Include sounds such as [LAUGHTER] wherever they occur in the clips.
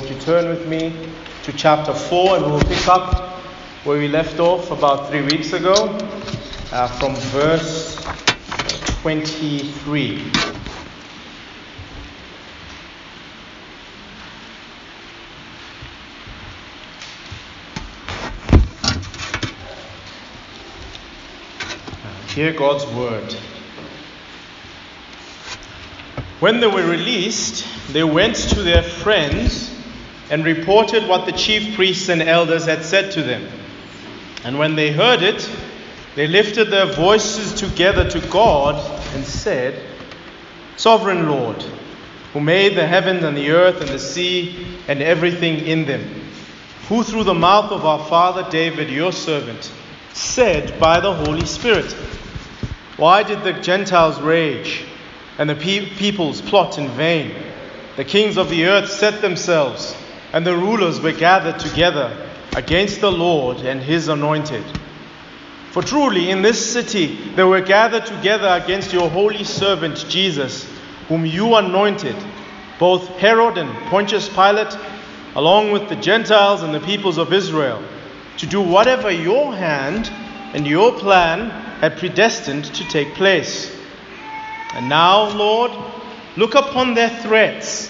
won't you turn with me to chapter 4 and we'll pick up where we left off about three weeks ago uh, from verse 23. Hear God's word. When they were released, they went to their friends and reported what the chief priests and elders had said to them. And when they heard it, they lifted their voices together to God and said, Sovereign Lord, who made the heavens and the earth and the sea and everything in them, who through the mouth of our father David, your servant, said by the Holy Spirit, Why did the Gentiles rage and the pe- peoples plot in vain? The kings of the earth set themselves, and the rulers were gathered together against the Lord and his anointed. For truly in this city they were gathered together against your holy servant Jesus, whom you anointed, both Herod and Pontius Pilate, along with the Gentiles and the peoples of Israel, to do whatever your hand and your plan had predestined to take place. And now, Lord, look upon their threats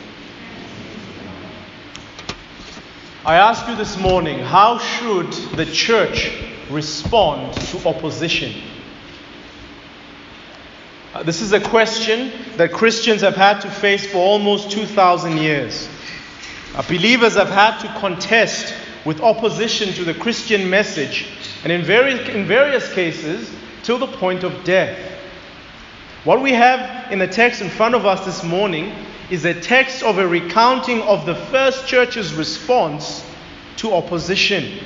I ask you this morning how should the church respond to opposition? Uh, this is a question that Christians have had to face for almost 2,000 years. Uh, believers have had to contest with opposition to the Christian message, and in various, in various cases, till the point of death. What we have in the text in front of us this morning is a text of a recounting of the first church's response to opposition.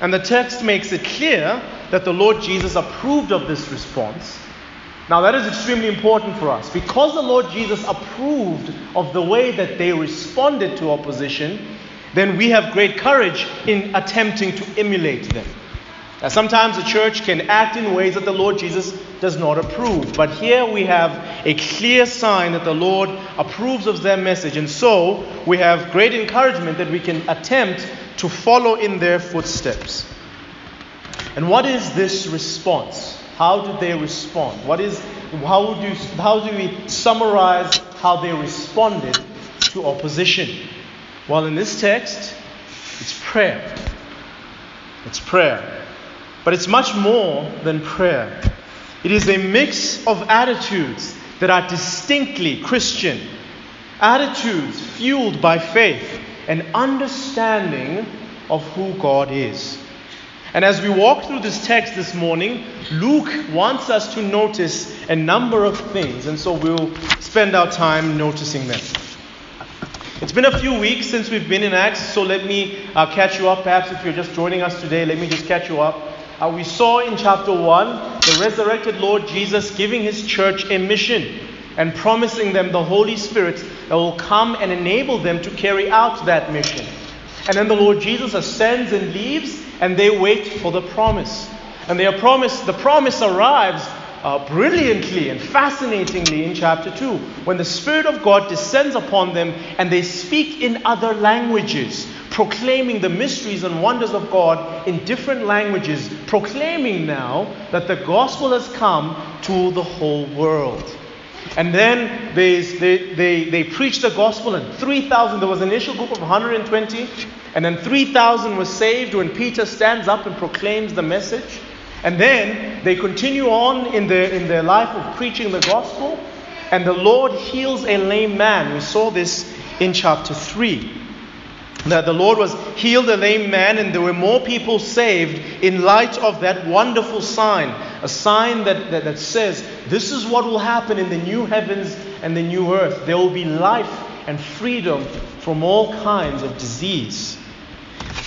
And the text makes it clear that the Lord Jesus approved of this response. Now, that is extremely important for us. Because the Lord Jesus approved of the way that they responded to opposition, then we have great courage in attempting to emulate them. Now, sometimes the church can act in ways that the Lord Jesus does not approve. But here we have a clear sign that the Lord approves of their message. And so we have great encouragement that we can attempt to follow in their footsteps. And what is this response? How did they respond? What is, how, do, how do we summarize how they responded to opposition? Well, in this text, it's prayer. It's prayer. But it's much more than prayer. It is a mix of attitudes that are distinctly Christian, attitudes fueled by faith and understanding of who God is. And as we walk through this text this morning, Luke wants us to notice a number of things, and so we'll spend our time noticing them. It's been a few weeks since we've been in Acts, so let me uh, catch you up. Perhaps if you're just joining us today, let me just catch you up. Uh, we saw in chapter 1 the resurrected Lord Jesus giving his church a mission and promising them the Holy Spirit that will come and enable them to carry out that mission. And then the Lord Jesus ascends and leaves, and they wait for the promise. And their promise, the promise arrives uh, brilliantly and fascinatingly in chapter 2 when the Spirit of God descends upon them and they speak in other languages, proclaiming the mysteries and wonders of God in different languages, proclaiming now that the gospel has come to the whole world. And then they, they, they, they preached the gospel, and 3,000, there was an initial group of 120, and then 3,000 were saved when Peter stands up and proclaims the message. And then they continue on in their, in their life of preaching the gospel, and the Lord heals a lame man. We saw this in chapter 3. That the Lord was healed a lame man, and there were more people saved in light of that wonderful sign. A sign that, that, that says, This is what will happen in the new heavens and the new earth. There will be life and freedom from all kinds of disease.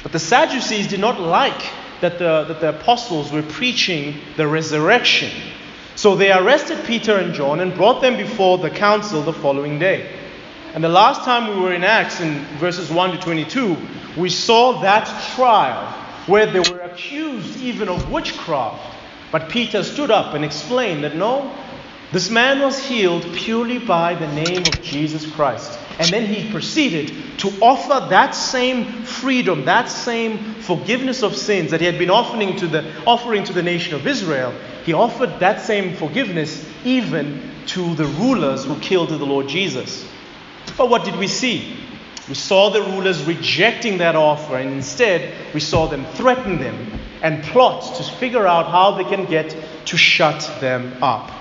But the Sadducees did not like that the, that the apostles were preaching the resurrection. So they arrested Peter and John and brought them before the council the following day. And the last time we were in Acts, in verses 1 to 22, we saw that trial where they were accused even of witchcraft. But Peter stood up and explained that no, this man was healed purely by the name of Jesus Christ. And then he proceeded to offer that same freedom, that same forgiveness of sins that he had been offering to the, offering to the nation of Israel. He offered that same forgiveness even to the rulers who killed the Lord Jesus. But what did we see? We saw the rulers rejecting that offer, and instead we saw them threaten them and plot to figure out how they can get to shut them up.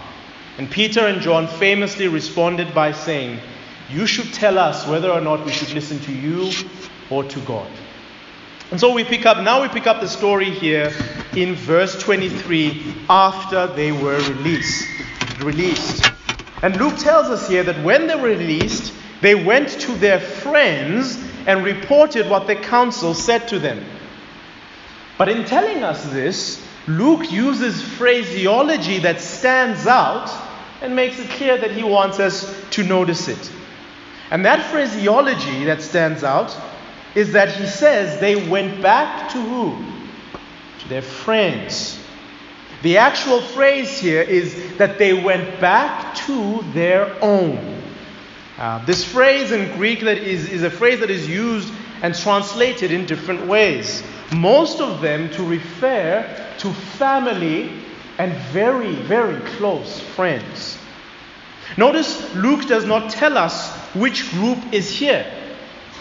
And Peter and John famously responded by saying, You should tell us whether or not we should listen to you or to God. And so we pick up, now we pick up the story here in verse 23 after they were released. Released. And Luke tells us here that when they were released, they went to their friends and reported what the council said to them. But in telling us this, Luke uses phraseology that stands out and makes it clear that he wants us to notice it. And that phraseology that stands out is that he says they went back to who? To their friends. The actual phrase here is that they went back to their own. Uh, this phrase in Greek that is, is a phrase that is used and translated in different ways. Most of them to refer to family and very, very close friends. Notice Luke does not tell us which group is here.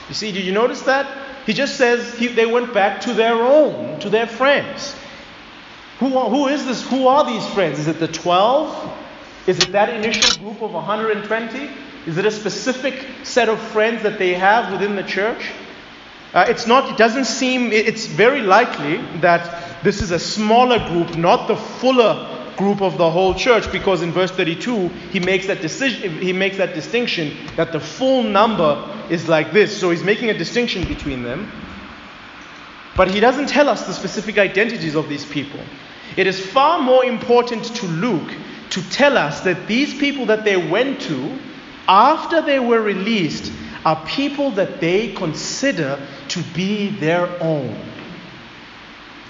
You see, did you notice that? He just says he, they went back to their own, to their friends. Who, who is this? Who are these friends? Is it the 12? Is it that initial group of 120? Is it a specific set of friends that they have within the church? Uh, it's not, it doesn't seem, it's very likely that this is a smaller group, not the fuller group of the whole church, because in verse 32, he makes that decision, he makes that distinction that the full number is like this. So he's making a distinction between them. But he doesn't tell us the specific identities of these people. It is far more important to Luke to tell us that these people that they went to, after they were released, are people that they consider to be their own.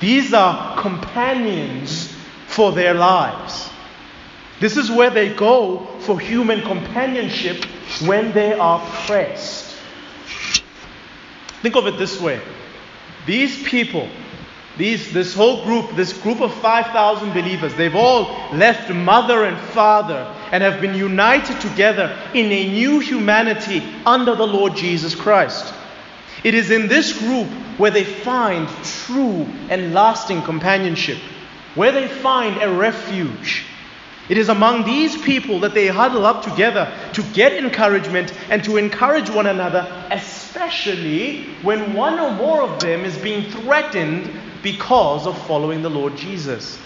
These are companions for their lives. This is where they go for human companionship when they are pressed. Think of it this way these people, these, this whole group, this group of 5,000 believers, they've all left mother and father and have been united together in a new humanity under the Lord Jesus Christ. It is in this group where they find true and lasting companionship, where they find a refuge. It is among these people that they huddle up together to get encouragement and to encourage one another, especially when one or more of them is being threatened because of following the Lord Jesus.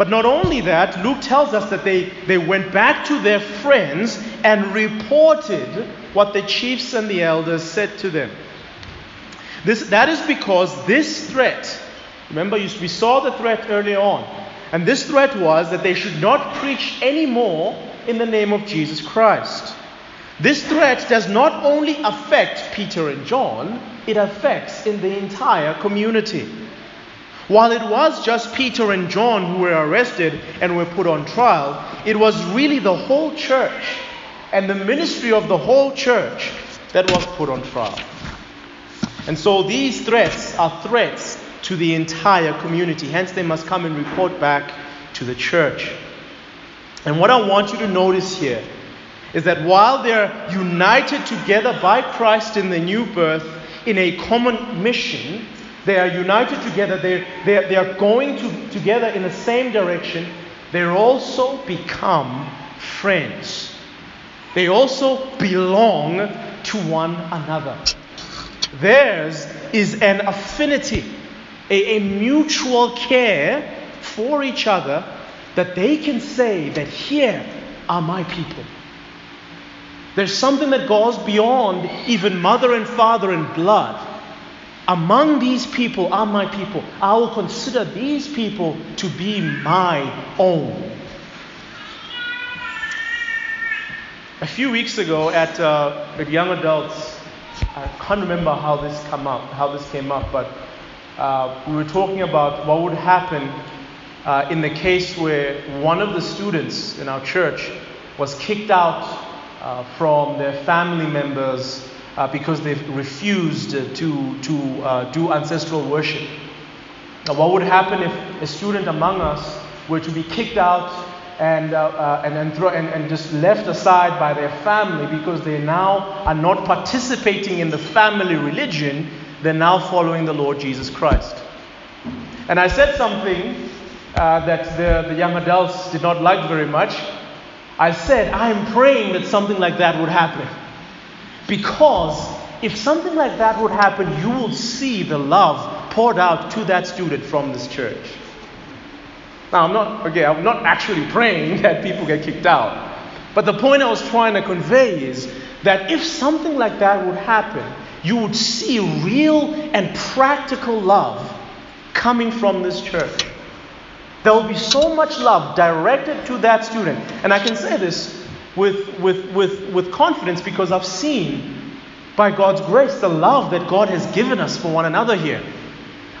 But not only that, Luke tells us that they, they went back to their friends and reported what the chiefs and the elders said to them. This, that is because this threat, remember, we saw the threat earlier on, and this threat was that they should not preach anymore in the name of Jesus Christ. This threat does not only affect Peter and John, it affects in the entire community. While it was just Peter and John who were arrested and were put on trial, it was really the whole church and the ministry of the whole church that was put on trial. And so these threats are threats to the entire community. Hence, they must come and report back to the church. And what I want you to notice here is that while they're united together by Christ in the new birth in a common mission, they are united together, they're, they're, they are going to, together in the same direction, they also become friends. They also belong to one another. Theirs is an affinity, a, a mutual care for each other that they can say that here are my people. There's something that goes beyond even mother and father and blood. Among these people are my people. I will consider these people to be my own. A few weeks ago at, uh, at Young Adults, I can't remember how this come up, how this came up, but uh, we were talking about what would happen uh, in the case where one of the students in our church was kicked out uh, from their family members uh, because they've refused to, to uh, do ancestral worship. Now, what would happen if a student among us were to be kicked out and, uh, and, and, throw, and, and just left aside by their family because they now are not participating in the family religion, they're now following the Lord Jesus Christ. And I said something uh, that the, the young adults did not like very much. I said, I am praying that something like that would happen. Because if something like that would happen, you will see the love poured out to that student from this church. Now, I'm not, okay, I'm not actually praying [LAUGHS] that people get kicked out. But the point I was trying to convey is that if something like that would happen, you would see real and practical love coming from this church. There will be so much love directed to that student. And I can say this with, with, with, with confidence because I've seen, by God's grace, the love that God has given us for one another here.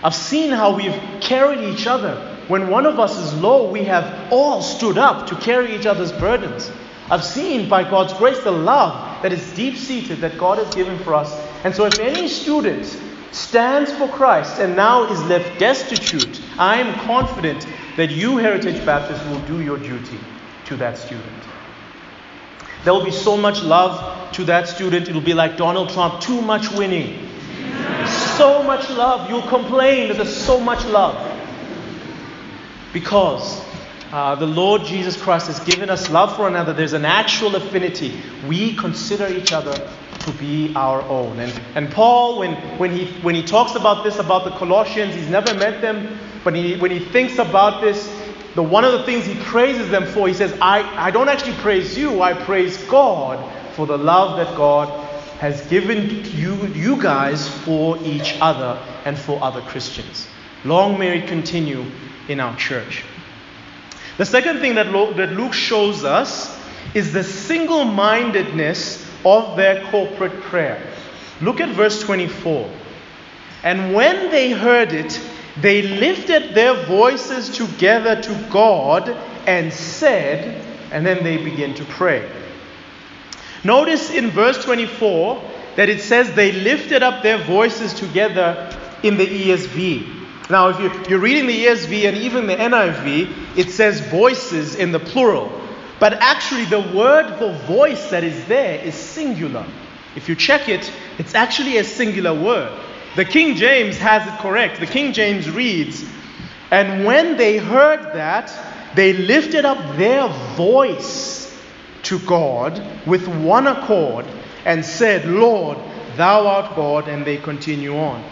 I've seen how we've carried each other. When one of us is low, we have all stood up to carry each other's burdens. I've seen, by God's grace, the love that is deep seated that God has given for us. And so, if any student stands for Christ and now is left destitute, I am confident that you, Heritage Baptist, will do your duty to that student. There will be so much love to that student, it'll be like Donald Trump too much winning. So much love. You'll complain that there's so much love. Because uh, the Lord Jesus Christ has given us love for another. There's an actual affinity. We consider each other to be our own. And, and Paul, when, when, he, when he talks about this, about the Colossians, he's never met them, but he, when he thinks about this, the one of the things he praises them for, he says, I, I don't actually praise you, I praise God for the love that God has given you, you guys for each other and for other Christians. Long may it continue in our church. The second thing that, that Luke shows us is the single mindedness of their corporate prayer. Look at verse 24. And when they heard it, they lifted their voices together to God and said, and then they begin to pray. Notice in verse 24 that it says they lifted up their voices together in the ESV. Now, if you're, reading the ESV and even the NIV, it says voices in the plural. But actually, the word for voice that is there is singular. If you check it, it's actually a singular word. The King James has it correct. The King James reads, And when they heard that, they lifted up their voice to God with one accord and said, Lord, thou art God. And they continue on.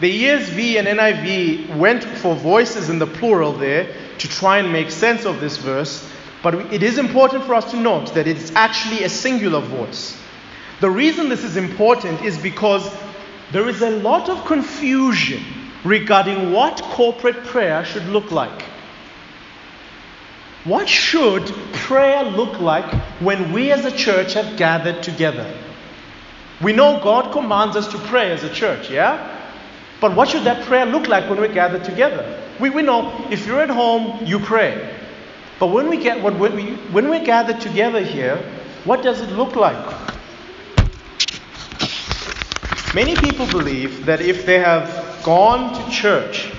The ESV and NIV went for voices in the plural there to try and make sense of this verse, but it is important for us to note that it's actually a singular voice. The reason this is important is because there is a lot of confusion regarding what corporate prayer should look like. What should prayer look like when we as a church have gathered together? We know God commands us to pray as a church, yeah? But what should that prayer look like when we gather together? We, we know if you're at home, you pray. But when we get when we when we gather together here, what does it look like? Many people believe that if they have gone to church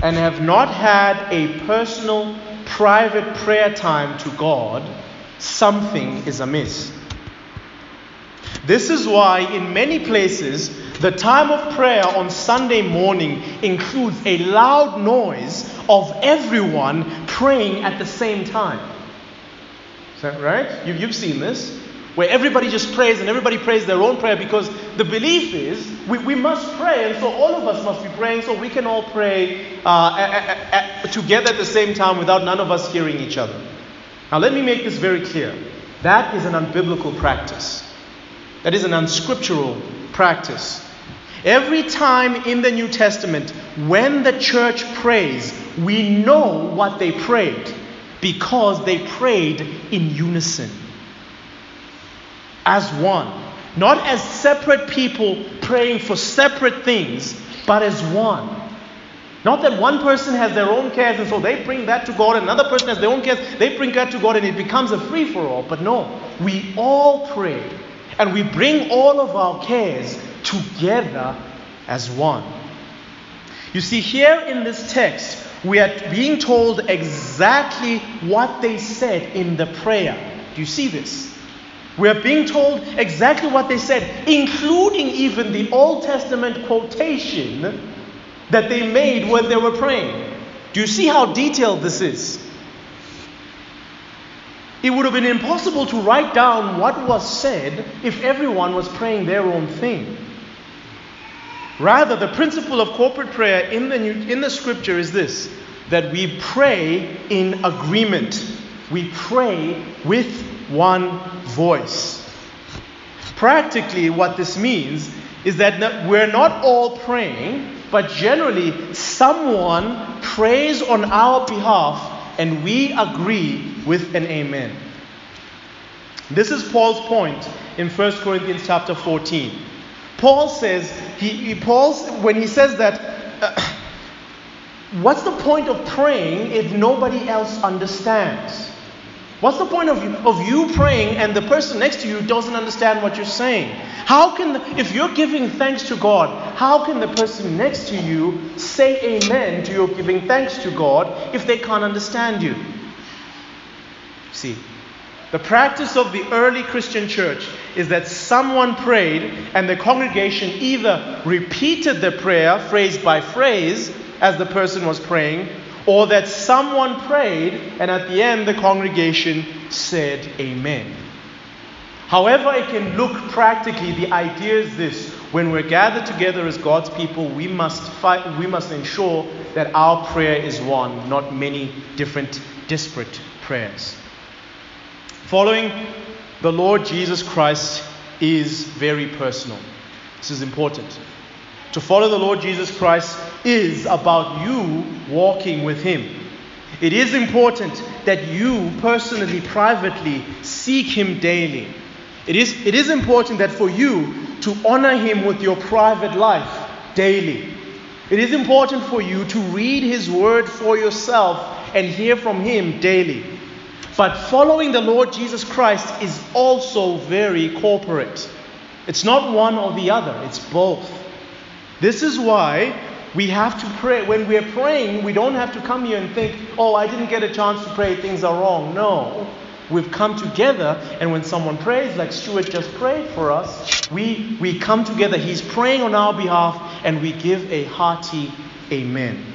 and have not had a personal, private prayer time to God, something is amiss. This is why, in many places, the time of prayer on Sunday morning includes a loud noise of everyone praying at the same time. Is that right? You, have seen this? Where everybody just prays and everybody prays their own prayer because the belief is we, we must pray, and so all of us must be praying so we can all pray uh, a, a, a, together at the same time without none of us hearing each other. Now, let me make this very clear. That is an unbiblical practice. That is an unscriptural practice. Every time in the New Testament, when the church prays, we know what they prayed because they prayed in unison, as one. Not as separate people praying for separate things, but as one. Not that one person has their own cares and so they bring that to God, another person has their own cares, they bring that to God, and it becomes a free for all. But no, we all pray and we bring all of our cares together as one. You see, here in this text, we are being told exactly what they said in the prayer. Do you see this? We are being told exactly what they said, including even the Old Testament quotation that they made when they were praying. Do you see how detailed this is? It would have been impossible to write down what was said if everyone was praying their own thing. Rather, the principle of corporate prayer in the, New, in the scripture is this that we pray in agreement. We pray with one voice. Practically, what this means is that we're not all praying, but generally, someone prays on our behalf and we agree with an amen. This is Paul's point in 1 Corinthians chapter 14. Paul says, he, Paul's, when he says that, uh, [CLEARS THROAT] what's the point of praying if nobody else understands? What's the point of you, of you praying and the person next to you doesn't understand what you're saying? How can, the, if you're giving thanks to God, how can the person next to you say amen to your giving thanks to God if they can't understand you? See, the practice of the early Christian church is that someone prayed and the congregation either repeated the prayer phrase by phrase as the person was praying or that someone prayed and at the end the congregation said amen. However, it can look practically, the idea is this when we're gathered together as God's people, we must, fight, we must ensure that our prayer is one, not many different disparate prayers. Following the Lord Jesus Christ is very personal. This is important. To follow the Lord Jesus Christ is about you walking with Him. It is important that you personally, privately, seek Him daily. It is, it is important that for you to honor Him with your private life daily. It is important for you to read His Word for yourself and hear from Him daily. But following the Lord Jesus Christ is also very corporate. It's not one or the other, it's both. This is why we have to pray. When we're praying, we don't have to come here and think, oh, I didn't get a chance to pray, things are wrong. No. We've come together, and when someone prays, like Stuart just prayed for us, we, we come together. He's praying on our behalf, and we give a hearty amen.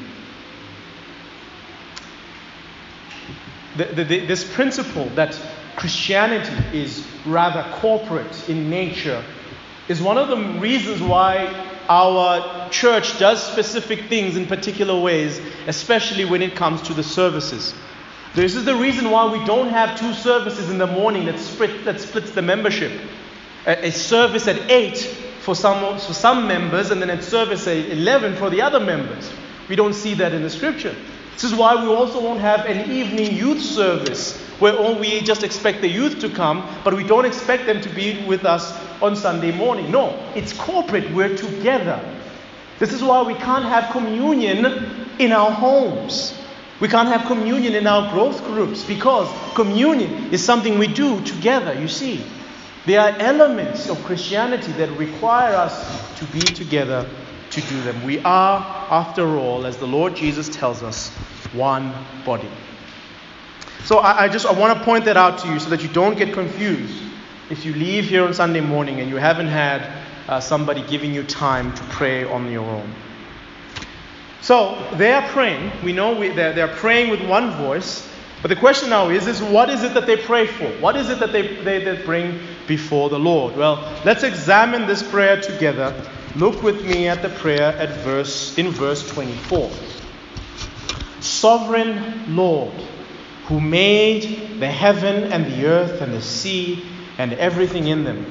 the, the, the, this principle that Christianity is rather corporate in nature is one of the reasons why our church does specific things in particular ways, especially when it comes to the services. This is the reason why we don't have two services in the morning that, split, that splits the membership. A, a service at 8 for some, for some members, and then a service at 11 for the other members. We don't see that in the scripture. This is why we also won't have an evening youth service where we just expect the youth to come, but we don't expect them to be with us on Sunday morning. No, it's corporate. We're together. This is why we can't have communion in our homes. We can't have communion in our growth groups because communion is something we do together, you see. There are elements of Christianity that require us to be together to do them. We are, after all, as the Lord Jesus tells us, one body. So I, I just I want to point that out to you so that you don't get confused if you leave here on Sunday morning and you haven't had uh, somebody giving you time to pray on your own. So they are praying. We know we, they're, they're praying with one voice. But the question now is, is what is it that they pray for? What is it that they, they, they bring before the Lord? Well, let's examine this prayer together. Look with me at the prayer at verse in verse 24. Sovereign Lord, who made the heaven and the earth and the sea and everything in them,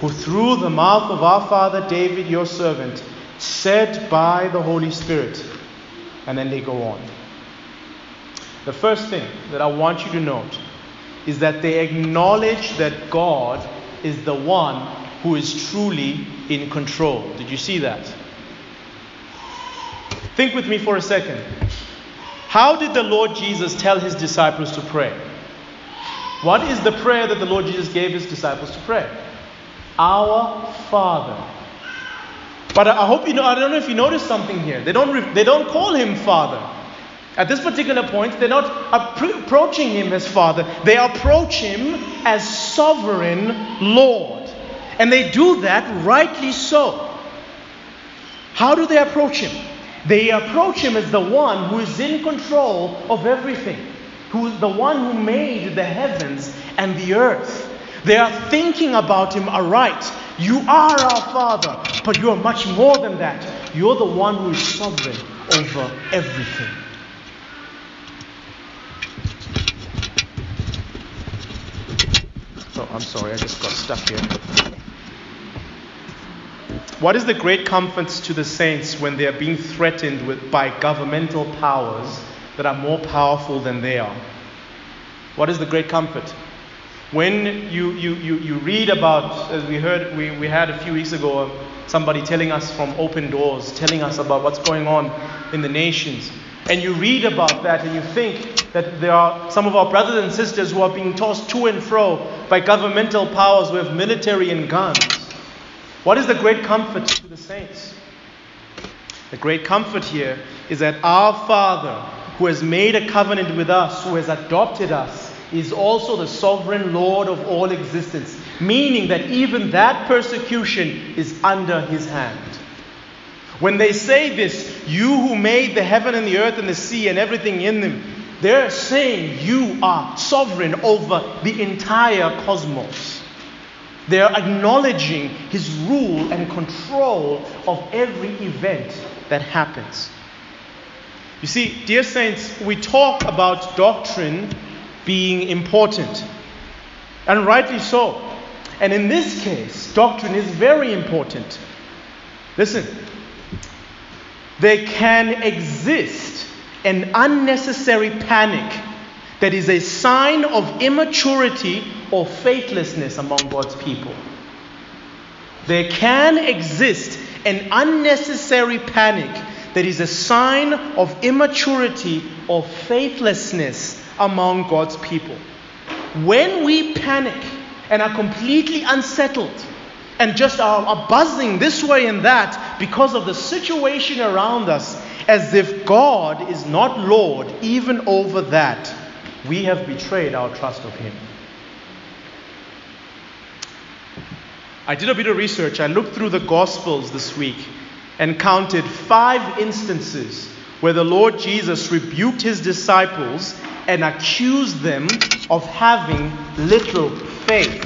who through the mouth of our father David, your servant, said by the Holy Spirit, and then they go on. The first thing that I want you to note is that they acknowledge that God is the one who is truly in control. Did you see that? Think with me for a second. How did the Lord Jesus tell his disciples to pray? What is the prayer that the Lord Jesus gave his disciples to pray? Our Father but I hope you know, I don't know if you noticed something here. They don't, they don't call him Father. At this particular point, they're not approaching him as Father, they approach him as Sovereign Lord. And they do that rightly so. How do they approach him? They approach him as the one who is in control of everything, who is the one who made the heavens and the earth. They are thinking about him aright. You are our Father, but you are much more than that. You're the one who is sovereign over everything. Oh, I'm sorry, I just got stuck here. What is the great comfort to the saints when they are being threatened with, by governmental powers that are more powerful than they are? What is the great comfort? When you, you, you, you read about, as we heard, we, we had a few weeks ago, um, somebody telling us from open doors, telling us about what's going on in the nations. And you read about that and you think that there are some of our brothers and sisters who are being tossed to and fro by governmental powers with military and guns. What is the great comfort to the saints? The great comfort here is that our Father, who has made a covenant with us, who has adopted us, is also the sovereign Lord of all existence, meaning that even that persecution is under his hand. When they say this, you who made the heaven and the earth and the sea and everything in them, they're saying you are sovereign over the entire cosmos. They're acknowledging his rule and control of every event that happens. You see, dear saints, we talk about doctrine being important. And rightly so. And in this case, doctrine is very important. Listen, there can exist an unnecessary panic that is a sign of immaturity or faithlessness among God's people. There can exist an unnecessary panic that is a sign of immaturity or faithlessness among God's people. When we panic and are completely unsettled and just are, are buzzing this way and that because of the situation around us, as if God is not Lord even over that, we have betrayed our trust of Him. I did a bit of research. I looked through the Gospels this week and counted five instances where the Lord Jesus rebuked his disciples and accused them of having little faith.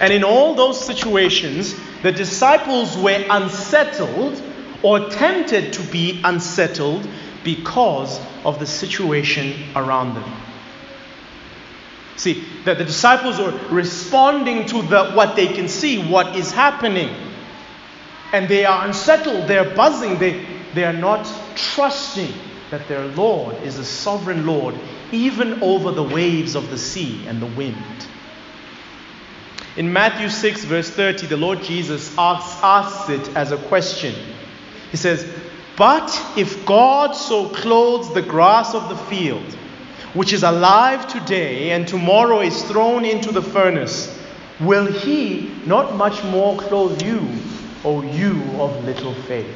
And in all those situations, the disciples were unsettled or tempted to be unsettled because of the situation around them. See, that the disciples are responding to the, what they can see, what is happening. And they are unsettled, they're buzzing, they, they are not trusting that their Lord is a sovereign Lord, even over the waves of the sea and the wind. In Matthew 6, verse 30, the Lord Jesus asks, asks it as a question. He says, But if God so clothes the grass of the field, which is alive today and tomorrow is thrown into the furnace, will He not much more clothe you, O you of little faith?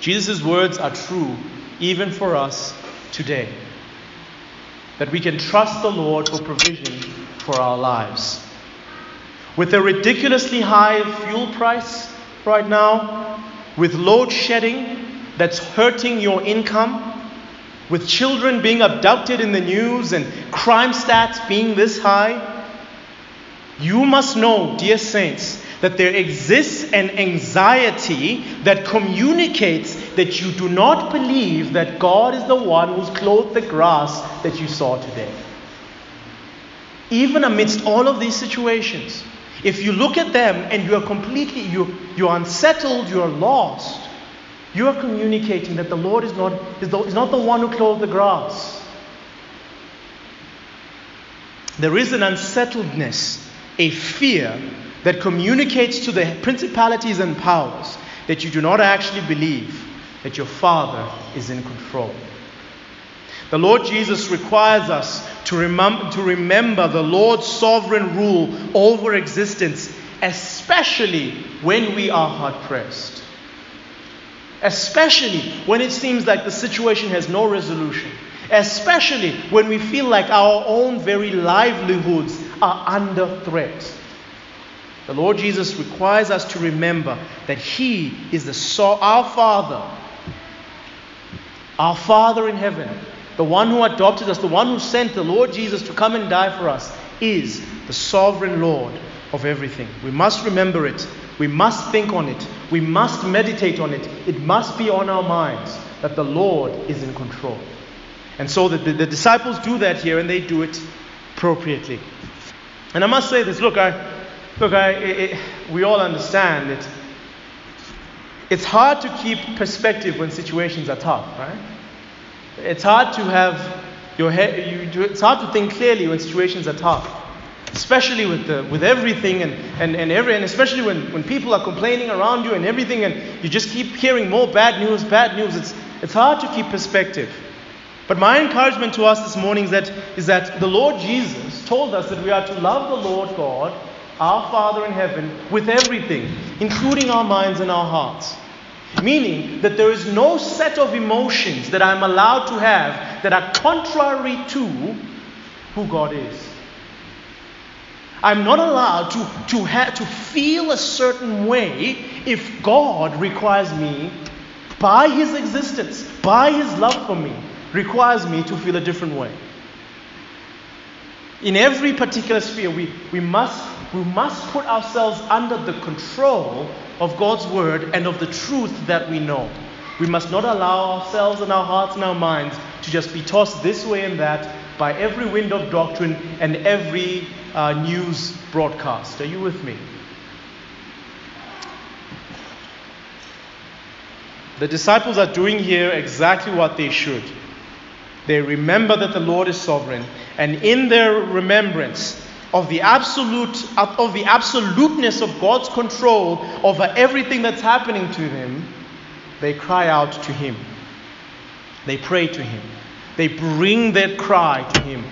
Jesus' words are true even for us today. That we can trust the Lord for provision for our lives. With a ridiculously high fuel price right now, with load shedding that's hurting your income, with children being abducted in the news and crime stats being this high, you must know, dear saints, that there exists an anxiety that communicates that you do not believe that God is the one who's clothed the grass that you saw today. Even amidst all of these situations, if you look at them and you are completely, you, you're unsettled, you're lost, you are communicating that the Lord is not, is, the, is not the one who clothed the grass. There is an unsettledness, a fear that communicates to the principalities and powers that you do not actually believe that your Father is in control. The Lord Jesus requires us to, remem- to remember the Lord's sovereign rule over existence, especially when we are hard pressed. Especially when it seems like the situation has no resolution. Especially when we feel like our own very livelihoods are under threat. The Lord Jesus requires us to remember that He is the so- our Father, our Father in heaven, the one who adopted us, the one who sent the Lord Jesus to come and die for us, is the sovereign Lord of everything. We must remember it. We must think on it. We must meditate on it. It must be on our minds that the Lord is in control. And so the, the, the disciples do that here and they do it appropriately. And I must say this look, I, Look, I, it, we all understand it. It's hard to keep perspective when situations are tough, right? It's hard to have your head, you, it's hard to think clearly when situations are tough. Especially with, the, with everything and, and, and, every, and especially when, when people are complaining around you and everything and you just keep hearing more bad news, bad news. It's, it's hard to keep perspective. But my encouragement to us this morning is that, is that the Lord Jesus told us that we are to love the Lord God our Father in heaven, with everything, including our minds and our hearts. Meaning that there is no set of emotions that I'm allowed to have that are contrary to who God is. I'm not allowed to, to, ha- to feel a certain way if God requires me, by His existence, by His love for me, requires me to feel a different way. In every particular sphere, we, we must we must put ourselves under the control of God's word and of the truth that we know. We must not allow ourselves and our hearts and our minds to just be tossed this way and that by every wind of doctrine and every uh, news broadcast. Are you with me? The disciples are doing here exactly what they should. They remember that the Lord is sovereign, and in their remembrance, of the absolute of the absoluteness of God's control over everything that's happening to them, they cry out to him. They pray to him. They bring their cry to him.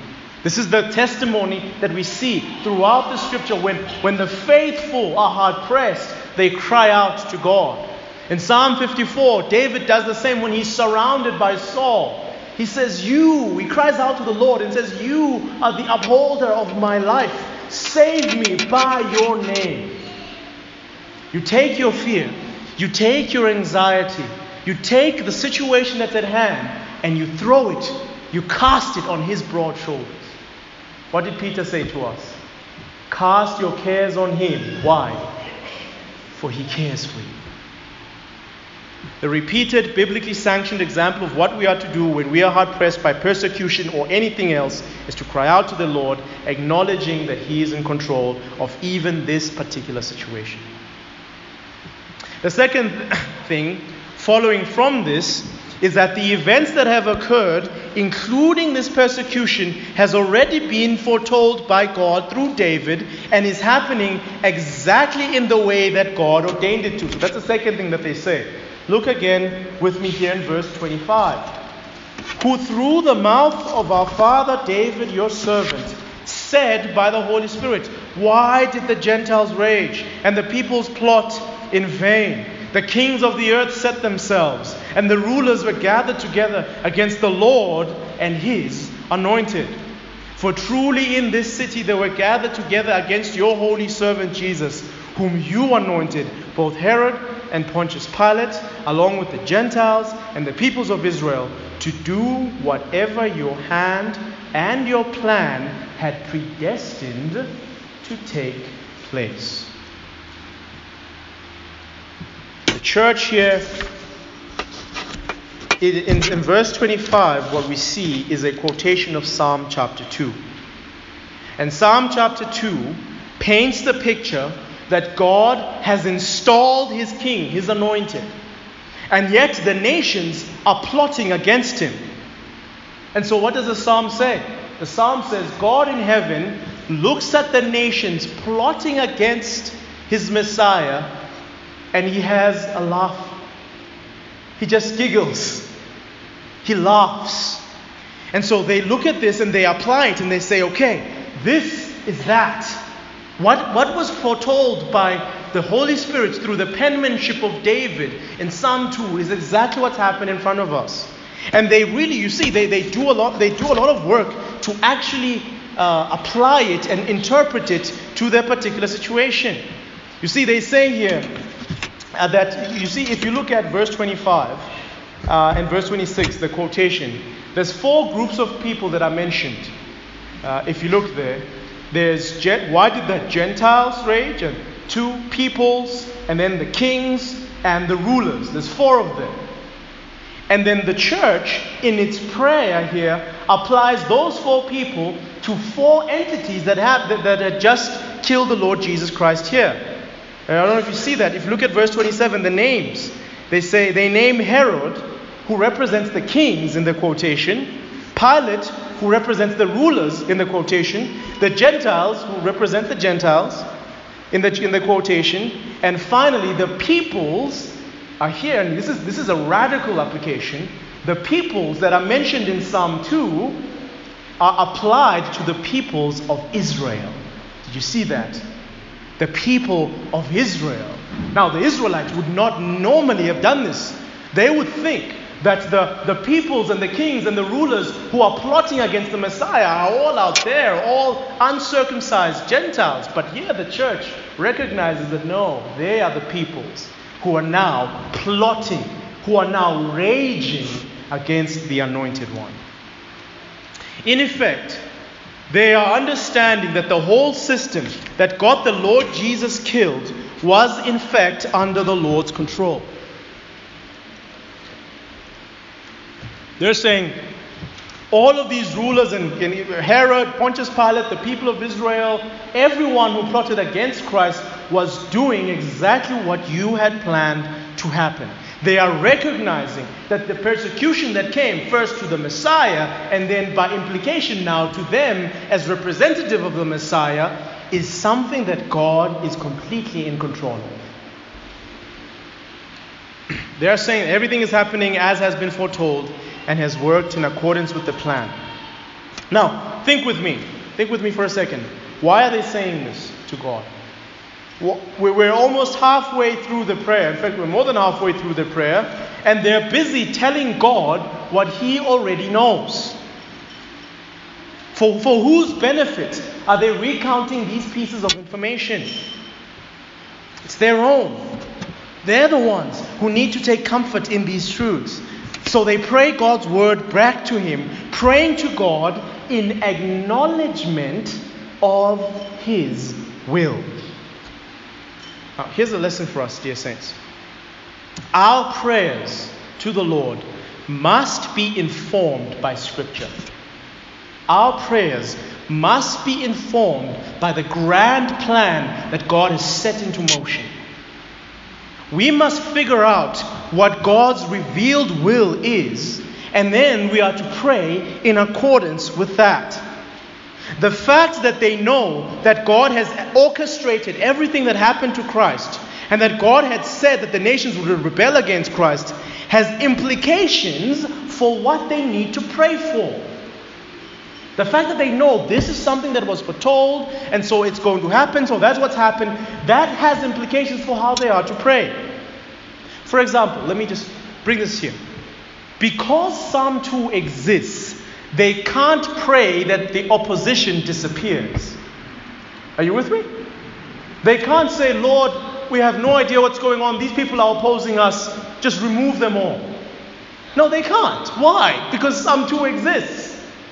This is the testimony that we see throughout the scripture when, when the faithful are hard pressed, they cry out to God. In Psalm 54, David does the same when he's surrounded by Saul. He says, You, he cries out to the Lord and says, You are the upholder of my life. Save me by your name. You take your fear, you take your anxiety, you take the situation that's at hand, and you throw it, you cast it on his broad shoulders. What did Peter say to us? Cast your cares on him. Why? For he cares for you. The repeated, biblically sanctioned example of what we are to do when we are hard pressed by persecution or anything else is to cry out to the Lord, acknowledging that He is in control of even this particular situation. The second [COUGHS] thing, following from this is that the events that have occurred, including this persecution, has already been foretold by God through David and is happening exactly in the way that God ordained it to. That's the second thing that they say. Look again with me here in verse 25. Who through the mouth of our father David, your servant, said by the Holy Spirit, Why did the Gentiles rage and the peoples plot in vain? The kings of the earth set themselves, and the rulers were gathered together against the Lord and his anointed. For truly in this city they were gathered together against your holy servant Jesus, whom you anointed, both Herod and Pontius Pilate, along with the Gentiles and the peoples of Israel, to do whatever your hand and your plan had predestined to take place. The church here, in, verse 25, what we see is a quotation of Psalm chapter 2. And Psalm chapter 2 paints the picture that God has installed his king, his anointed. And yet the nations are plotting against him. And so, what does the psalm say? The psalm says, God in heaven looks at the nations plotting against his Messiah and he has a laugh. He just giggles. He laughs. And so they look at this and they apply it and they say, okay, this is that. What, what was foretold by the Holy Spirit through the penmanship of David in Psalm 2 is exactly what's happened in front of us. And they really, you see, they, they, do, a lot, they do a lot of work to actually uh, apply it and interpret it to their particular situation. You see, they say here, uh, that you see, if you look at verse 25 uh, and verse 26, the quotation, there's four groups of people that are mentioned. Uh, if you look there, there's why did the Gentiles rage? And two peoples, and then the kings and the rulers. There's four of them. And then the church, in its prayer here, applies those four people to four entities that have that, that had just killed the Lord Jesus Christ here. I don't know if you see that. If you look at verse 27, the names, they say they name Herod, who represents the kings in the quotation, Pilate, who represents the rulers in the quotation, the Gentiles, who represent the Gentiles in the, in the quotation, and finally the peoples are here, and this is, this is a radical application. The peoples that are mentioned in Psalm 2 are applied to the peoples of Israel. Did you see that? the people of Israel. Now, the Israelites would not normally have done this. They would think that the, the peoples and the kings and the rulers who are plotting against the Messiah are all out there, all uncircumcised Gentiles. But here the church recognizes that no, they are the peoples who are now plotting, who are now raging against the anointed one. In effect, they are understanding that the whole system that got the Lord Jesus killed was in fact under the Lord's control. They're saying all of these rulers and, Herod, Pontius Pilate, the people of Israel, everyone who plotted against Christ was doing exactly what you had planned to happen. They are recognizing that the persecution that came first to the Messiah and then by implication now to them as representative of the Messiah is something that God is completely in control of. They are saying everything is happening as has been foretold and has worked in accordance with the plan. Now, think with me. Think with me for a second. Why are they saying this to God? We're almost halfway through the prayer. In fact, we're more than halfway through the prayer. And they're busy telling God what He already knows. For, for whose benefit are they recounting these pieces of information? It's their own. They're the ones who need to take comfort in these truths. So they pray God's word back to Him, praying to God in acknowledgement of His will. Now, here's a lesson for us, dear saints. Our prayers to the Lord must be informed by Scripture. Our prayers must be informed by the grand plan that God has set into motion. We must figure out what God's revealed will is, and then we are to pray in accordance with that. The fact that they know that God has orchestrated everything that happened to Christ and that God had said that the nations would rebel against Christ has implications for what they need to pray for. The fact that they know this is something that was foretold and so it's going to happen, so that's what's happened, that has implications for how they are to pray. For example, let me just bring this here. Because Psalm 2 exists, they can't pray that the opposition disappears. Are you with me? They can't say, Lord, we have no idea what's going on. These people are opposing us. Just remove them all. No, they can't. Why? Because Psalm 2 exists.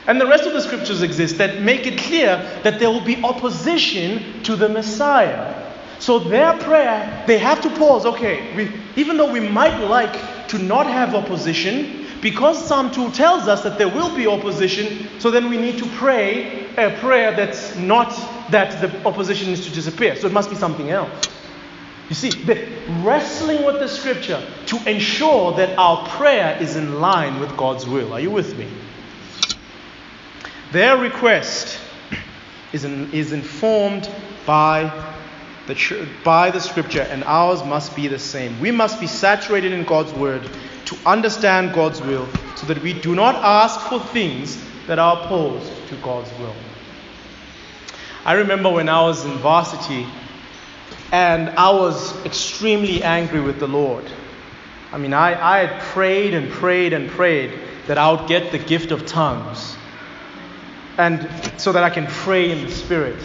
And the rest of the scriptures exist that make it clear that there will be opposition to the Messiah. So their prayer, they have to pause. Okay, we, even though we might like to not have opposition, because Psalm 2 tells us that there will be opposition, so then we need to pray a prayer that's not that the opposition is to disappear. So it must be something else. You see, wrestling with the scripture to ensure that our prayer is in line with God's will. Are you with me? Their request is, in, is informed by the, by the scripture, and ours must be the same. We must be saturated in God's word to understand God's will so that we do not ask for things that are opposed to God's will. I remember when I was in varsity and I was extremely angry with the Lord. I mean, I, I had prayed and prayed and prayed that I would get the gift of tongues and so that I can pray in the Spirit.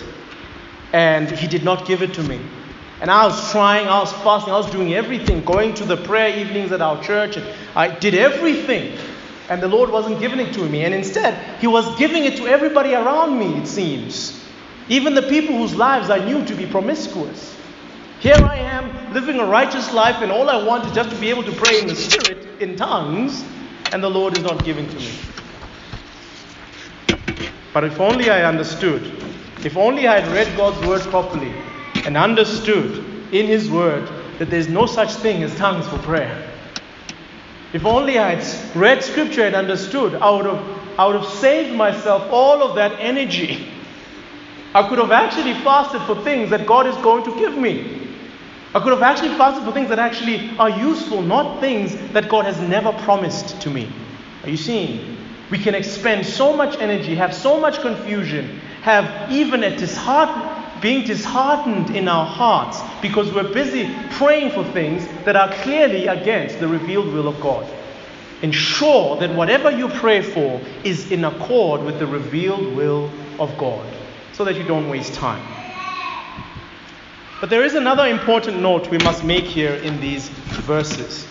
And He did not give it to me. And I was trying, I was fasting, I was doing everything, going to the prayer evenings at our church, and I did everything. And the Lord wasn't giving it to me. And instead, He was giving it to everybody around me, it seems. Even the people whose lives I knew to be promiscuous. Here I am living a righteous life, and all I want is just to be able to pray in the Spirit, in tongues, and the Lord is not giving to me. But if only I understood, if only I had read God's word properly and understood in His word that there's no such thing as tongues for prayer. If only I had read scripture and understood, I would have, I would have saved myself all of that energy. I could have actually fasted for things that God is going to give me. I could have actually fasted for things that actually are useful, not things that God has never promised to me. Are you seeing? We can expend so much energy, have so much confusion, have even a disheart- being disheartened in our hearts because we're busy praying for things that are clearly against the revealed will of God. Ensure that whatever you pray for is in accord with the revealed will of God so that you don't waste time. But there is another important note we must make here in these verses.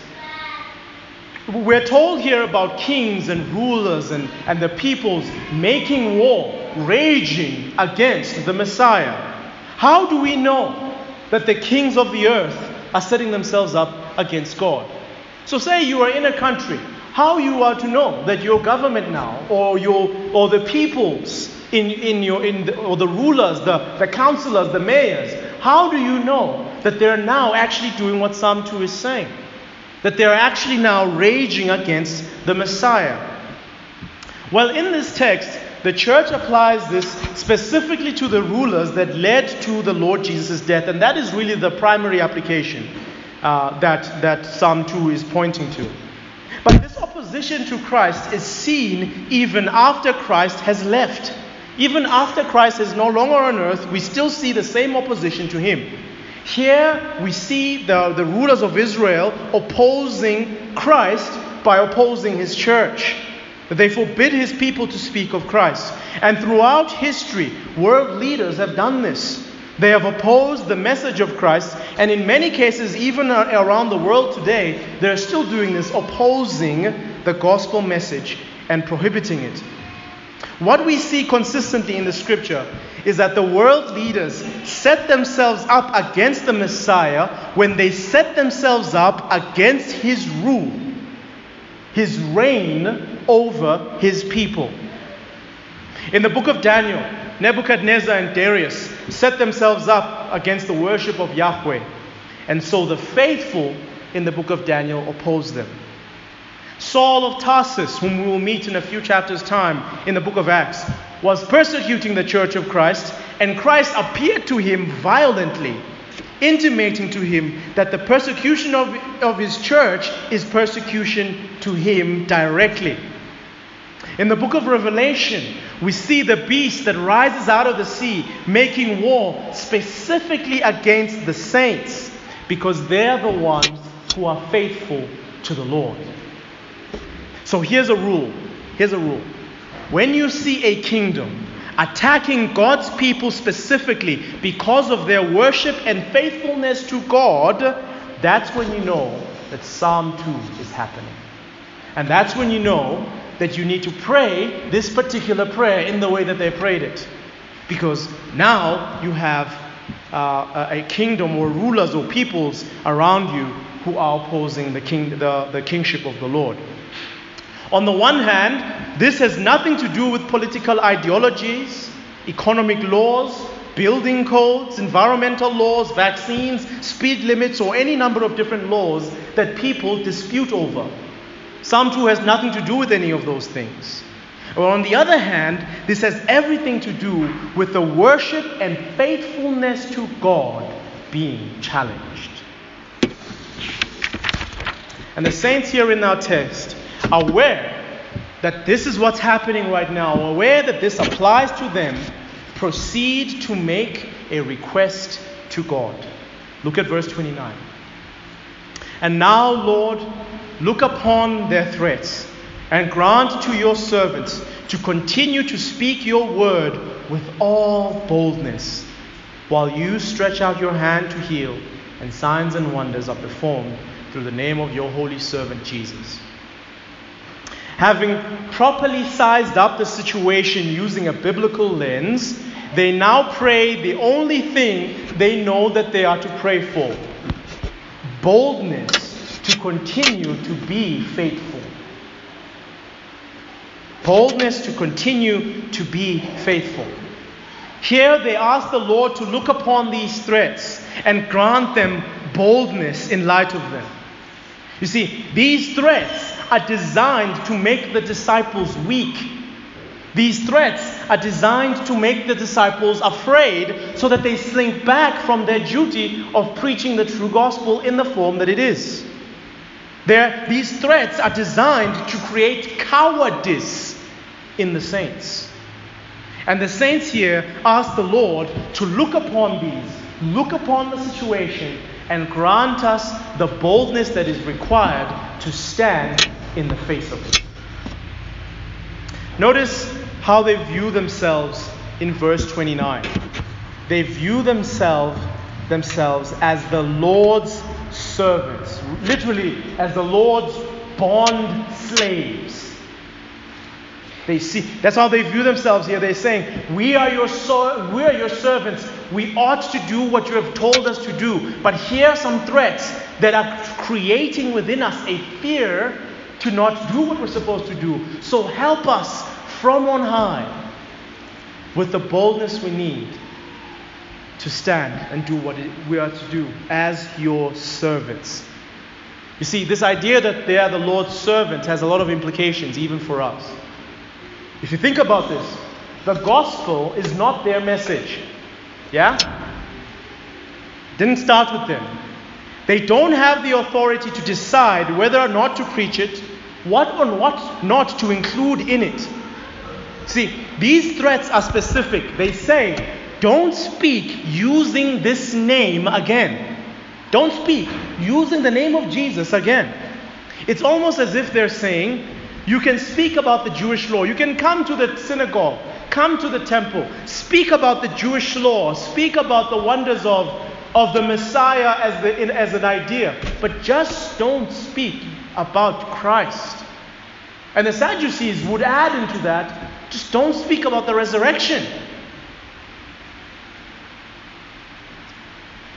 We're told here about kings and rulers and, and the peoples making war, raging against the Messiah. How do we know that the kings of the earth are setting themselves up against God? So, say you are in a country, how you are to know that your government now, or your or the peoples in, in your in the, or the rulers, the, the counselors, the mayors, how do you know that they're now actually doing what Psalm 2 is saying? That they're actually now raging against the Messiah. Well, in this text, the church applies this specifically to the rulers that led to the Lord Jesus' death, and that is really the primary application uh, that, that Psalm 2 is pointing to. But this opposition to Christ is seen even after Christ has left. Even after Christ is no longer on earth, we still see the same opposition to him. Here we see the, the rulers of Israel opposing Christ by opposing his church. They forbid his people to speak of Christ. And throughout history, world leaders have done this. They have opposed the message of Christ, and in many cases, even around the world today, they're still doing this, opposing the gospel message and prohibiting it. What we see consistently in the scripture is that the world leaders set themselves up against the Messiah when they set themselves up against his rule, his reign over his people. In the book of Daniel, Nebuchadnezzar and Darius set themselves up against the worship of Yahweh. And so the faithful in the book of Daniel opposed them. Saul of Tarsus, whom we will meet in a few chapters' time in the book of Acts, was persecuting the church of Christ, and Christ appeared to him violently, intimating to him that the persecution of, of his church is persecution to him directly. In the book of Revelation, we see the beast that rises out of the sea making war specifically against the saints because they're the ones who are faithful to the Lord. So here's a rule. Here's a rule. When you see a kingdom attacking God's people specifically because of their worship and faithfulness to God, that's when you know that Psalm 2 is happening. And that's when you know that you need to pray this particular prayer in the way that they prayed it. Because now you have uh, a kingdom or rulers or peoples around you who are opposing the, king, the, the kingship of the Lord. On the one hand, this has nothing to do with political ideologies, economic laws, building codes, environmental laws, vaccines, speed limits, or any number of different laws that people dispute over. Psalm 2 has nothing to do with any of those things. Or on the other hand, this has everything to do with the worship and faithfulness to God being challenged. And the saints here in our text, aware that this is what's happening right now, aware that this applies to them, proceed to make a request to God. Look at verse 29. And now, Lord, look upon their threats and grant to your servants to continue to speak your word with all boldness, while you stretch out your hand to heal, and signs and wonders are performed through the name of your holy servant Jesus. Having properly sized up the situation using a biblical lens, they now pray the only thing they know that they are to pray for boldness to continue to be faithful. Boldness to continue to be faithful. Here they ask the Lord to look upon these threats and grant them boldness in light of them. You see, these threats are designed to make the disciples weak. These threats are designed to make the disciples afraid so that they slink back from their duty of preaching the true gospel in the form that it is. These threats are designed to create cowardice in the saints. And the saints here ask the Lord to look upon these, look upon the situation, and grant us the boldness that is required to stand in the face of it. Notice how they view themselves in verse 29. They view themselves themselves as the Lord's servants, literally as the Lord's bond slaves. They see that's how they view themselves here. They're saying, "We are your so- we are your servants. We ought to do what you have told us to do. But here are some threats that are creating within us a fear to not do what we're supposed to do. So help us from on high with the boldness we need to stand and do what we are to do as your servants. You see, this idea that they are the Lord's servants has a lot of implications, even for us. If you think about this, the gospel is not their message. Yeah? Didn't start with them. They don't have the authority to decide whether or not to preach it, what or what not to include in it. See, these threats are specific. They say, don't speak using this name again. Don't speak using the name of Jesus again. It's almost as if they're saying, you can speak about the Jewish law. You can come to the synagogue, come to the temple, speak about the Jewish law, speak about the wonders of, of the Messiah as, the, as an idea, but just don't speak about Christ. And the Sadducees would add into that just don't speak about the resurrection.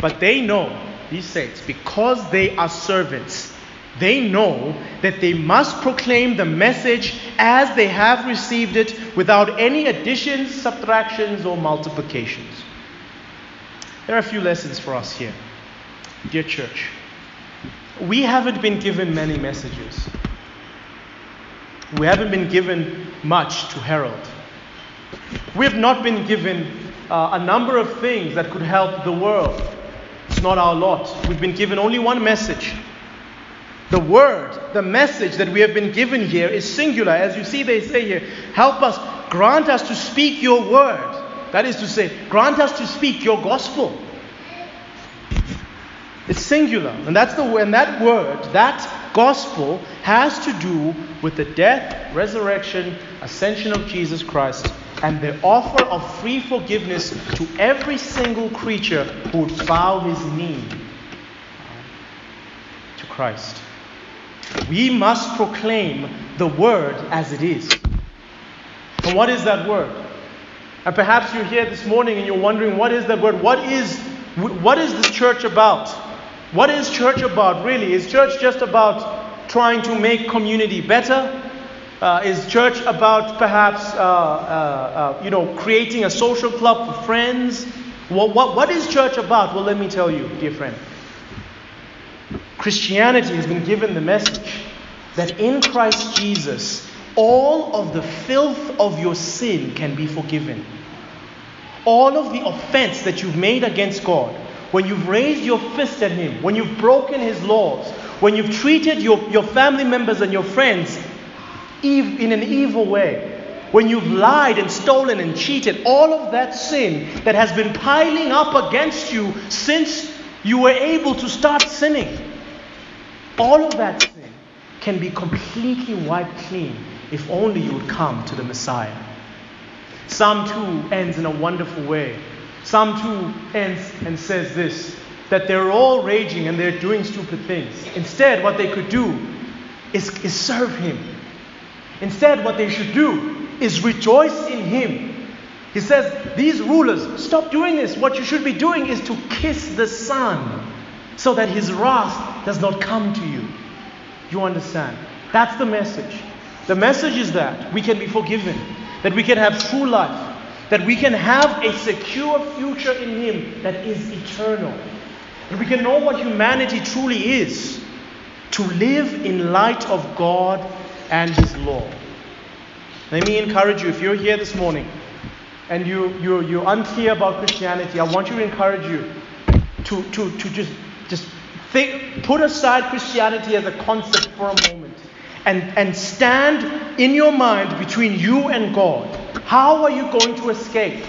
But they know, these saints, because they are servants, they know that they must proclaim the message as they have received it without any additions, subtractions, or multiplications. There are a few lessons for us here. Dear church, we haven't been given many messages. We haven't been given much to herald. We have not been given uh, a number of things that could help the world. It's not our lot. We've been given only one message. The word, the message that we have been given here is singular. As you see, they say here, help us, grant us to speak your word. That is to say, grant us to speak your gospel. It's singular. And that's the and that word, that gospel has to do with the death, resurrection, ascension of Jesus Christ and the offer of free forgiveness to every single creature who would bow his knee to Christ. We must proclaim the word as it is. And what is that word? And perhaps you're here this morning and you're wondering, what is that word? What is, what is this church about? What is church about, really? Is church just about trying to make community better? Uh, is church about perhaps, uh, uh, uh, you know, creating a social club for friends? What, what, what is church about? Well, let me tell you, dear friend. Christianity has been given the message that in Christ Jesus, all of the filth of your sin can be forgiven. All of the offense that you've made against God, when you've raised your fist at Him, when you've broken His laws, when you've treated your, your family members and your friends in an evil way, when you've lied and stolen and cheated, all of that sin that has been piling up against you since you were able to start sinning all of that sin can be completely wiped clean if only you would come to the Messiah. Psalm 2 ends in a wonderful way. Psalm 2 ends and says this that they're all raging and they're doing stupid things. Instead, what they could do is, is serve Him. Instead, what they should do is rejoice in Him. He says, These rulers, stop doing this. What you should be doing is to kiss the Son so that his wrath does not come to you. You understand? That's the message. The message is that we can be forgiven, that we can have true life, that we can have a secure future in him that is eternal, that we can know what humanity truly is to live in light of God and his law. Let me encourage you, if you're here this morning and you, you're, you're unclear about Christianity, I want you to encourage you to, to, to just just think, put aside Christianity as a concept for a moment and, and stand in your mind between you and God. How are you going to escape?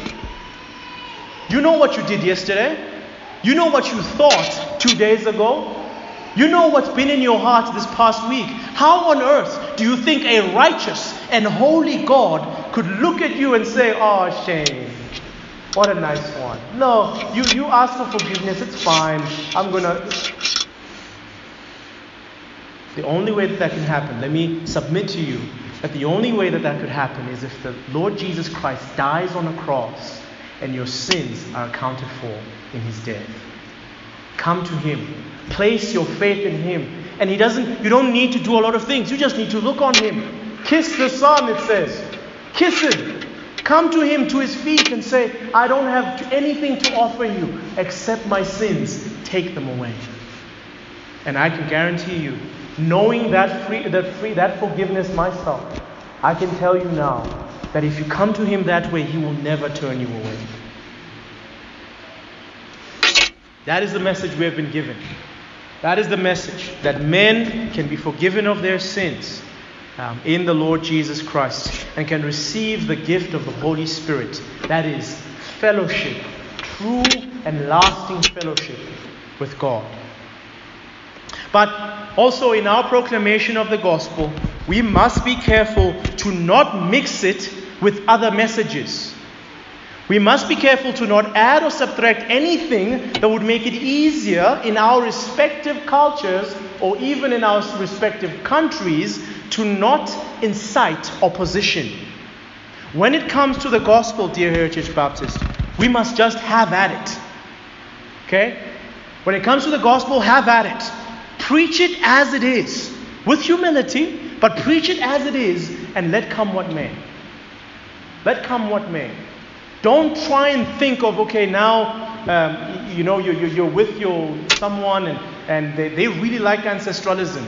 You know what you did yesterday. You know what you thought two days ago. You know what's been in your heart this past week. How on earth do you think a righteous and holy God could look at you and say, Oh, shame, what a nice one. No, you, you ask for forgiveness, it's fine. I'm going to. The only way that that can happen, let me submit to you that the only way that that could happen is if the Lord Jesus Christ dies on a cross and your sins are accounted for in his death. Come to him. Place your faith in him. And he doesn't you don't need to do a lot of things. You just need to look on him. Kiss the Son, it says. Kiss him. Come to him to his feet and say, I don't have anything to offer you except my sins. Take them away. And I can guarantee you, knowing that free, that free, that forgiveness myself, I can tell you now that if you come to him that way, he will never turn you away. That is the message we have been given. That is the message that men can be forgiven of their sins um, in the Lord Jesus Christ and can receive the gift of the Holy Spirit. That is fellowship, true and lasting fellowship with God. But also in our proclamation of the gospel, we must be careful to not mix it with other messages. We must be careful to not add or subtract anything that would make it easier in our respective cultures or even in our respective countries to not incite opposition. When it comes to the gospel, dear Heritage Baptist, we must just have at it. Okay? When it comes to the gospel, have at it. Preach it as it is, with humility, but preach it as it is, and let come what may. Let come what may. Don't try and think of, okay, now, um, you know, you're, you're with your someone and and they, they really like ancestralism.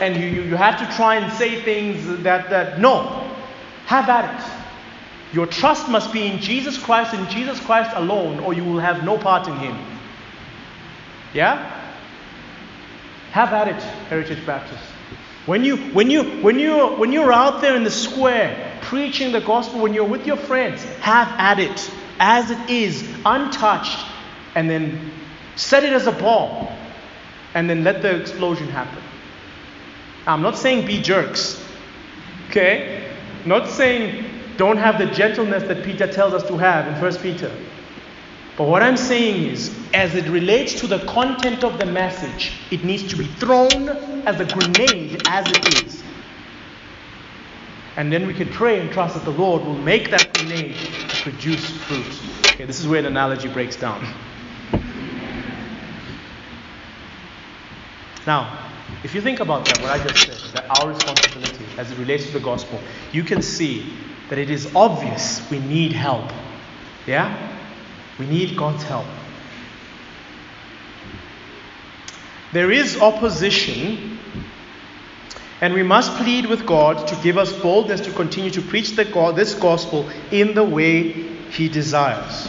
And you, you, you have to try and say things that, that, no, have at it. Your trust must be in Jesus Christ and Jesus Christ alone, or you will have no part in Him. Yeah? Have at it, Heritage Baptist. When you when you when you when you're out there in the square preaching the gospel, when you're with your friends, have at it as it is, untouched, and then set it as a ball, and then let the explosion happen. I'm not saying be jerks, okay? Not saying don't have the gentleness that Peter tells us to have in 1 Peter. But what I'm saying is, as it relates to the content of the message, it needs to be thrown as a grenade as it is. And then we can pray and trust that the Lord will make that grenade produce fruit. Okay, this is where the analogy breaks down. Now, if you think about that, what I just said, that our responsibility as it relates to the gospel, you can see that it is obvious we need help. Yeah? We need God's help. There is opposition, and we must plead with God to give us boldness to continue to preach this gospel in the way He desires.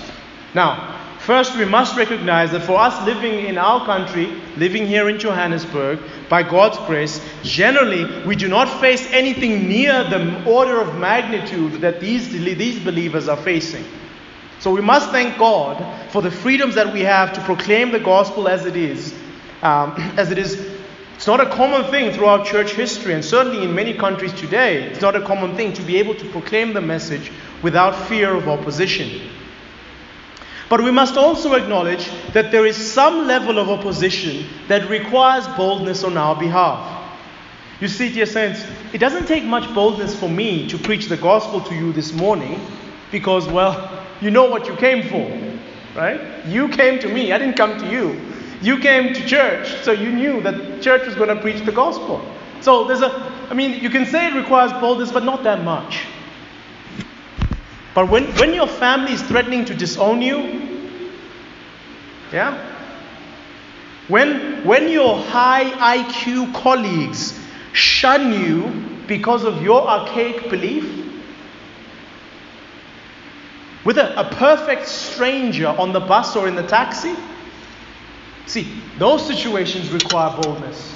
Now, First, we must recognize that for us living in our country, living here in Johannesburg, by God's grace, generally we do not face anything near the order of magnitude that these, these believers are facing. So we must thank God for the freedoms that we have to proclaim the gospel as it is. Um, [CLEARS THROAT] as it is, it's not a common thing throughout church history, and certainly in many countries today, it's not a common thing to be able to proclaim the message without fear of opposition. But we must also acknowledge that there is some level of opposition that requires boldness on our behalf. You see, dear saints, it doesn't take much boldness for me to preach the gospel to you this morning because, well, you know what you came for, right? You came to me, I didn't come to you. You came to church, so you knew that church was going to preach the gospel. So there's a, I mean, you can say it requires boldness, but not that much. But when, when your family is threatening to disown you, yeah? When, when your high IQ colleagues shun you because of your archaic belief, with a, a perfect stranger on the bus or in the taxi? See, those situations require boldness,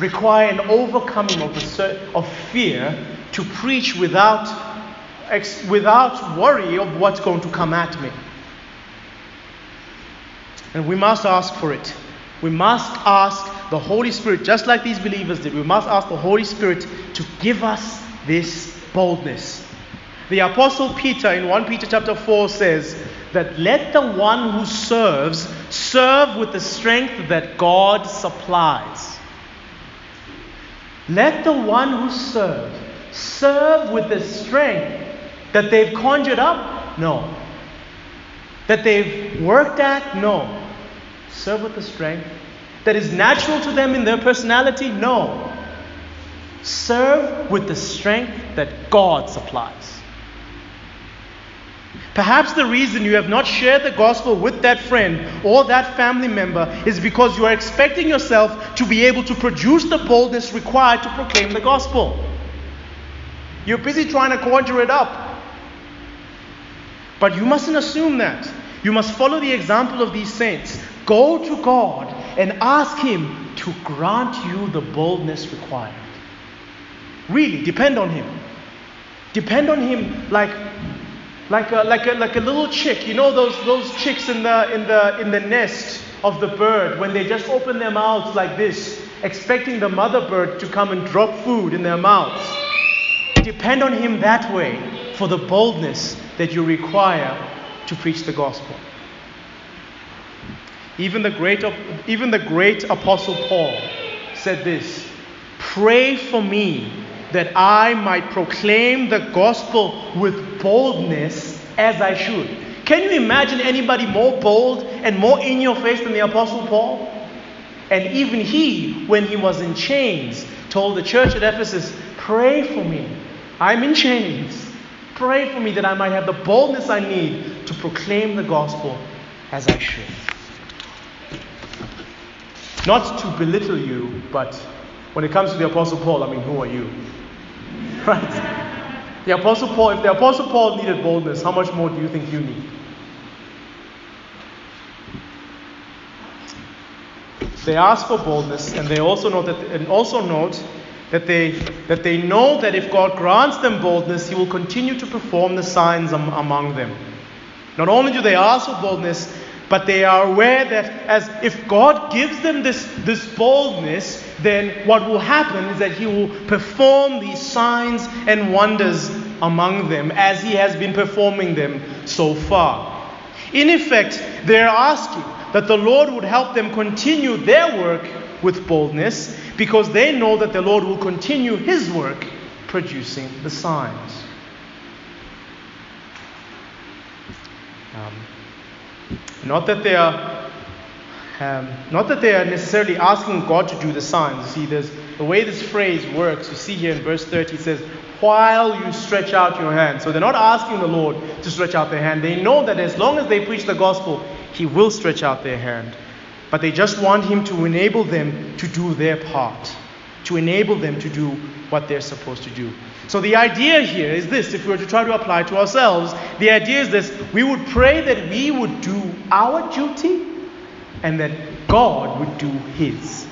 require an overcoming of, of fear to preach without, without worry of what's going to come at me. And we must ask for it. We must ask the Holy Spirit, just like these believers did, we must ask the Holy Spirit to give us this boldness. The Apostle Peter in 1 Peter chapter 4 says that let the one who serves serve with the strength that God supplies. Let the one who serves serve with the strength that they've conjured up? No. That they've worked at? No. Serve with the strength that is natural to them in their personality? No. Serve with the strength that God supplies. Perhaps the reason you have not shared the gospel with that friend or that family member is because you are expecting yourself to be able to produce the boldness required to proclaim the gospel. You're busy trying to conjure it up. But you mustn't assume that. You must follow the example of these saints. Go to God and ask Him to grant you the boldness required. Really, depend on Him. Depend on Him like like a, like a, like a little chick. You know those, those chicks in the, in, the, in the nest of the bird when they just open their mouths like this, expecting the mother bird to come and drop food in their mouths. Depend on Him that way for the boldness that you require to preach the gospel. Even the great, even the great apostle Paul said this Pray for me that I might proclaim the gospel with boldness as I should. Can you imagine anybody more bold and more in your face than the Apostle Paul? And even he, when he was in chains, told the church at Ephesus, Pray for me. I'm in chains. Pray for me that I might have the boldness I need to proclaim the gospel as I should. Not to belittle you, but when it comes to the Apostle Paul, I mean, who are you? [LAUGHS] Right? The Apostle Paul, if the Apostle Paul needed boldness, how much more do you think you need? They ask for boldness, and they also note that, and also note that they that they know that if God grants them boldness, He will continue to perform the signs am, among them. Not only do they ask for boldness, but they are aware that as if God gives them this, this boldness, then what will happen is that He will perform these signs and wonders among them as He has been performing them so far. In effect, they're asking that the Lord would help them continue their work with boldness because they know that the Lord will continue His work producing the signs. Um, not that they are, um, not that they are necessarily asking God to do the signs. You see, there's the way this phrase works. You see here in verse 30, it says, "While you stretch out your hand." So they're not asking the Lord to stretch out their hand. They know that as long as they preach the gospel, He will stretch out their hand. But they just want Him to enable them to do their part, to enable them to do what they're supposed to do. So the idea here is this if we were to try to apply to ourselves, the idea is this we would pray that we would do our duty and that God would do His.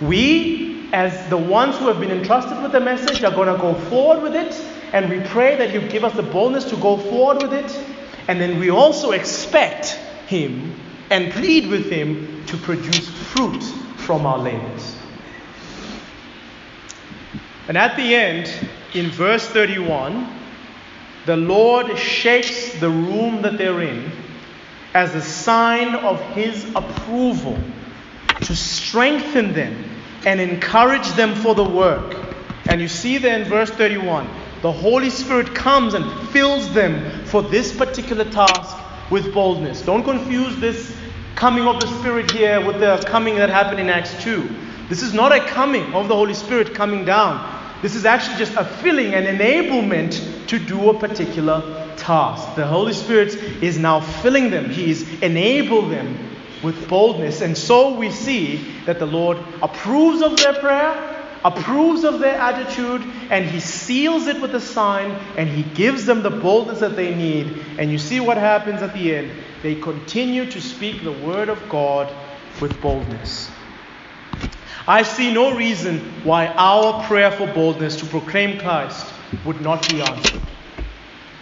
We, as the ones who have been entrusted with the message, are going to go forward with it, and we pray that He'll give us the boldness to go forward with it, and then we also expect Him and plead with Him to produce fruit from our labors. And at the end, in verse 31, the Lord shakes the room that they're in as a sign of His approval to strengthen them and encourage them for the work. And you see there in verse 31, the Holy Spirit comes and fills them for this particular task with boldness. Don't confuse this coming of the Spirit here with the coming that happened in Acts 2. This is not a coming of the Holy Spirit coming down. This is actually just a filling and enablement to do a particular task. The Holy Spirit is now filling them, He is enabling them with boldness. And so we see that the Lord approves of their prayer, approves of their attitude, and He seals it with a sign, and He gives them the boldness that they need. And you see what happens at the end. They continue to speak the word of God with boldness. I see no reason why our prayer for boldness to proclaim Christ would not be answered.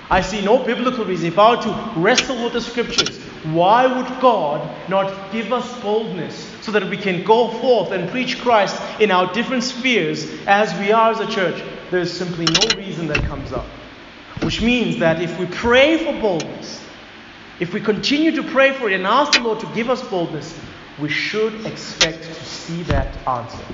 I see no biblical reason. If I were to wrestle with the scriptures, why would God not give us boldness so that we can go forth and preach Christ in our different spheres as we are as a church? There is simply no reason that comes up. Which means that if we pray for boldness, if we continue to pray for it and ask the Lord to give us boldness, we should expect to see that answer.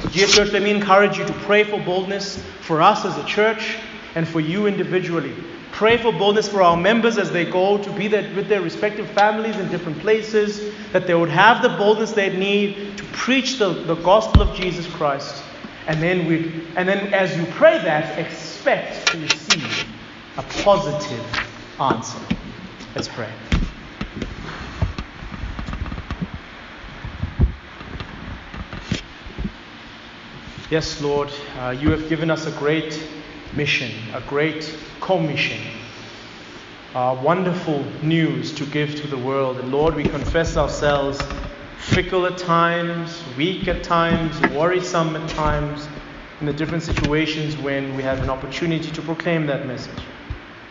So, dear church, let me encourage you to pray for boldness for us as a church and for you individually. Pray for boldness for our members as they go to be there with their respective families in different places, that they would have the boldness they need to preach the, the gospel of Jesus Christ. And then, we, and then, as you pray that, expect to receive a positive answer. Let's pray. Yes, Lord, uh, you have given us a great mission, a great commission, uh, wonderful news to give to the world. And Lord, we confess ourselves fickle at times, weak at times, worrisome at times, in the different situations when we have an opportunity to proclaim that message.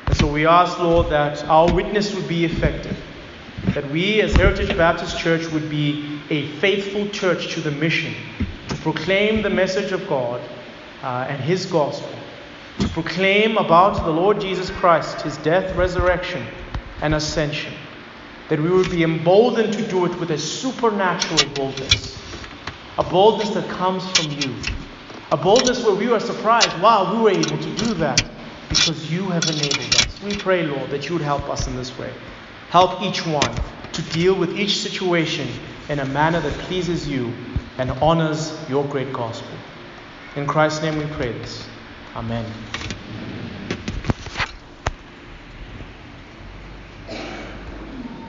And so we ask, Lord, that our witness would be effective, that we as Heritage Baptist Church would be a faithful church to the mission to proclaim the message of God uh, and His gospel, to proclaim about the Lord Jesus Christ, His death, resurrection, and ascension, that we would be emboldened to do it with a supernatural boldness, a boldness that comes from you, a boldness where we are surprised, wow, we were able to do that because you have enabled us. We pray, Lord, that you would help us in this way. Help each one to deal with each situation in a manner that pleases you and honors your great gospel. In Christ's name we pray this. Amen.